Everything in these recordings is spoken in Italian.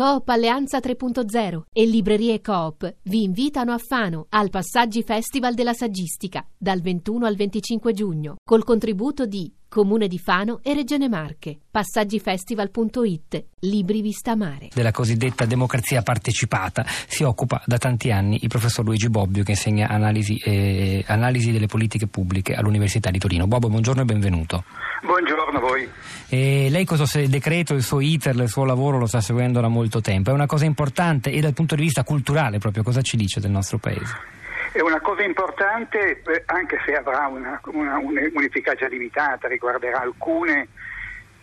Coop Alleanza 3.0 e Librerie Coop vi invitano a Fano al Passaggi Festival della Saggistica dal 21 al 25 giugno col contributo di Comune di Fano e Regione Marche. Passaggifestival.it. Libri Vista Mare. Della cosiddetta democrazia partecipata si occupa da tanti anni il professor Luigi Bobbio che insegna analisi, eh, analisi delle politiche pubbliche all'Università di Torino. Bobbio, buongiorno e benvenuto. Buongiorno a voi. E lei questo decreto, il suo iter, il suo lavoro lo sta seguendo da molto tempo. È una cosa importante e dal punto di vista culturale proprio cosa ci dice del nostro paese? È una cosa importante, eh, anche se avrà una, una, un'efficacia limitata, riguarderà alcune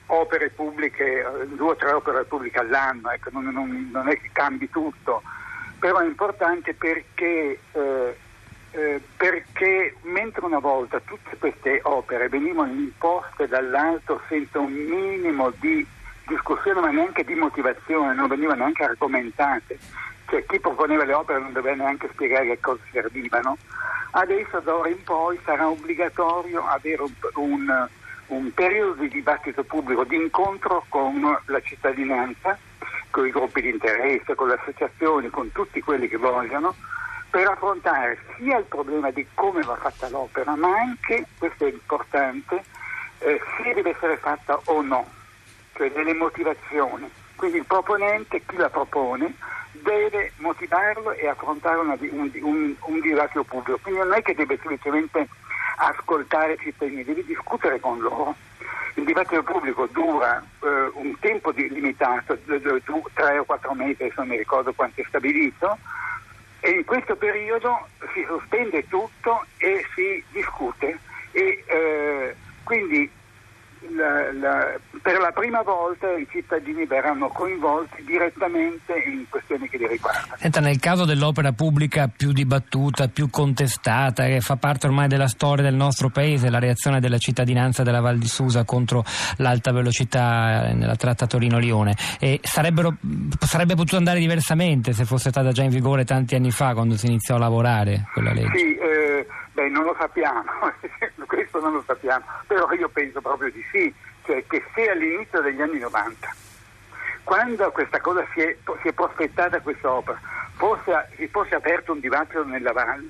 opere pubbliche, eh, due o tre opere pubbliche all'anno, ecco, non, non, non, è che cambi tutto, però è importante perché, eh, una volta tutte queste opere venivano imposte dall'alto senza un minimo di discussione ma neanche di motivazione, non venivano neanche argomentate, cioè chi proponeva le opere non doveva neanche spiegare che cosa servivano. Adesso da ora in poi sarà obbligatorio avere un, un, un periodo di dibattito pubblico, di incontro con la cittadinanza, con i gruppi di interesse, con le associazioni, con tutti quelli che vogliono, per affrontare sia il problema di come va fatta l'opera, ma anche, questo è importante, eh, se deve essere fatta o no, cioè delle motivazioni. Quindi il proponente, chi la propone, deve motivarlo e affrontare una, un, un, un dibattito pubblico. Quindi non è che deve semplicemente ascoltare i cittadini, deve discutere con loro. Il dibattito pubblico dura eh, un tempo di, limitato, tre o quattro mesi, adesso non mi ricordo quanto è stabilito, e in questo periodo si sospende tutto e si discute. E, eh, quindi la, la, per la prima volta i cittadini verranno coinvolti direttamente in questioni che li riguardano. Senta, nel caso dell'opera pubblica più dibattuta, più contestata, che fa parte ormai della storia del nostro paese, la reazione della cittadinanza della Val di Susa contro l'alta velocità nella tratta Torino-Lione, sarebbe potuto andare diversamente se fosse stata già in vigore tanti anni fa quando si iniziò a lavorare quella legge? Sì, eh, beh, non lo sappiamo, questo non lo sappiamo, però io penso proprio di sì, cioè che se all'inizio degli anni 90, quando questa cosa si è, si è prospettata questa opera, fosse, si fosse aperto un dibattito nella valle,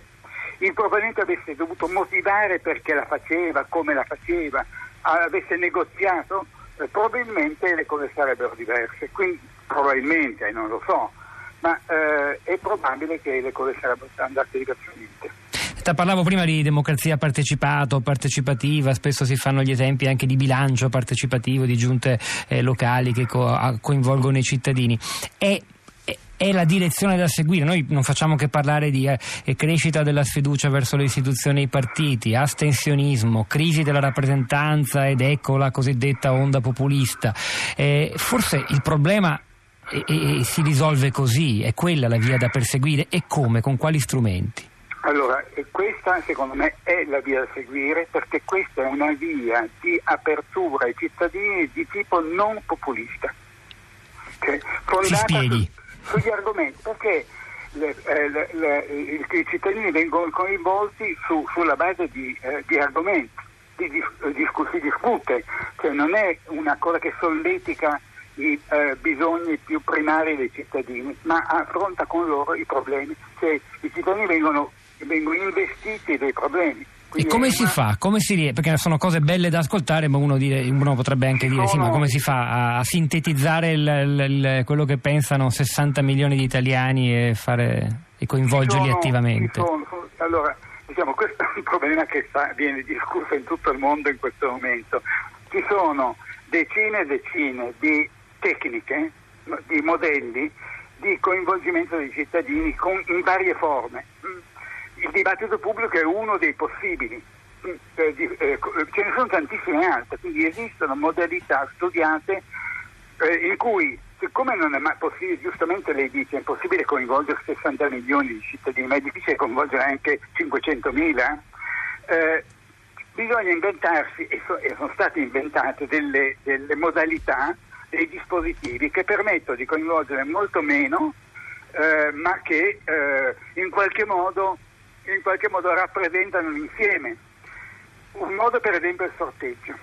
il proponente avesse dovuto motivare perché la faceva, come la faceva, avesse negoziato, eh, probabilmente le cose sarebbero diverse. Quindi, probabilmente, non lo so, ma eh, è probabile che le cose sarebbero andate diversamente. Parlavo prima di democrazia partecipata o partecipativa, spesso si fanno gli esempi anche di bilancio partecipativo, di giunte eh, locali che co- coinvolgono i cittadini. È è la direzione da seguire. Noi non facciamo che parlare di eh, crescita della sfiducia verso le istituzioni e i partiti, astensionismo, crisi della rappresentanza ed ecco la cosiddetta onda populista. Eh, forse il problema e, e, si risolve così, è quella la via da perseguire e come, con quali strumenti? Allora, questa secondo me è la via da seguire perché questa è una via di apertura ai cittadini di tipo non populista, cioè, fondata su, sugli argomenti, perché le, eh, le, le, i cittadini vengono coinvolti su, sulla base di, eh, di argomenti, di, di, si discute, cioè non è una cosa che solletica i eh, bisogni più primari dei cittadini, ma affronta con loro i problemi. Cioè, I cittadini vengono, vengono investiti dei problemi. Quindi e come si fa? Come si Perché sono cose belle da ascoltare, ma uno, dire, uno potrebbe anche dire: sono... sì, ma come si fa a, a sintetizzare il, il, il, quello che pensano 60 milioni di italiani e, fare, e coinvolgerli sono, attivamente? Sono, allora, diciamo, questo è un problema che sta, viene discusso in tutto il mondo in questo momento. Ci sono decine e decine di tecniche, di modelli di coinvolgimento dei cittadini con, in varie forme. Il dibattito pubblico è uno dei possibili, mm, eh, eh, ce ne sono tantissime altre, quindi esistono modalità studiate eh, in cui, siccome non è mai possibile, giustamente lei dice, è impossibile coinvolgere 60 milioni di cittadini, ma è difficile coinvolgere anche 500 mila, eh, bisogna inventarsi, e, e, sono state inventate delle, delle modalità dei dispositivi che permettono di coinvolgere molto meno, eh, ma che eh, in, qualche modo, in qualche modo rappresentano l'insieme. Un modo per esempio è il sorteggio.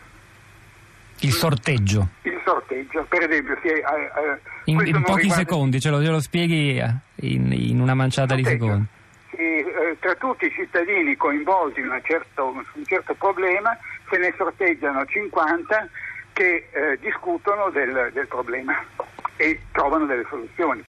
Il sorteggio. Il sorteggio, per esempio. Sì, eh, eh, in, in pochi riguarda... secondi, ce lo, ce lo spieghi eh, in, in, una manciata sorteggio. di secondi. Sì, eh, tra tutti i cittadini coinvolti in certo, un certo problema se ne sorteggiano 50 che eh, discutono del, del, problema e trovano delle soluzioni.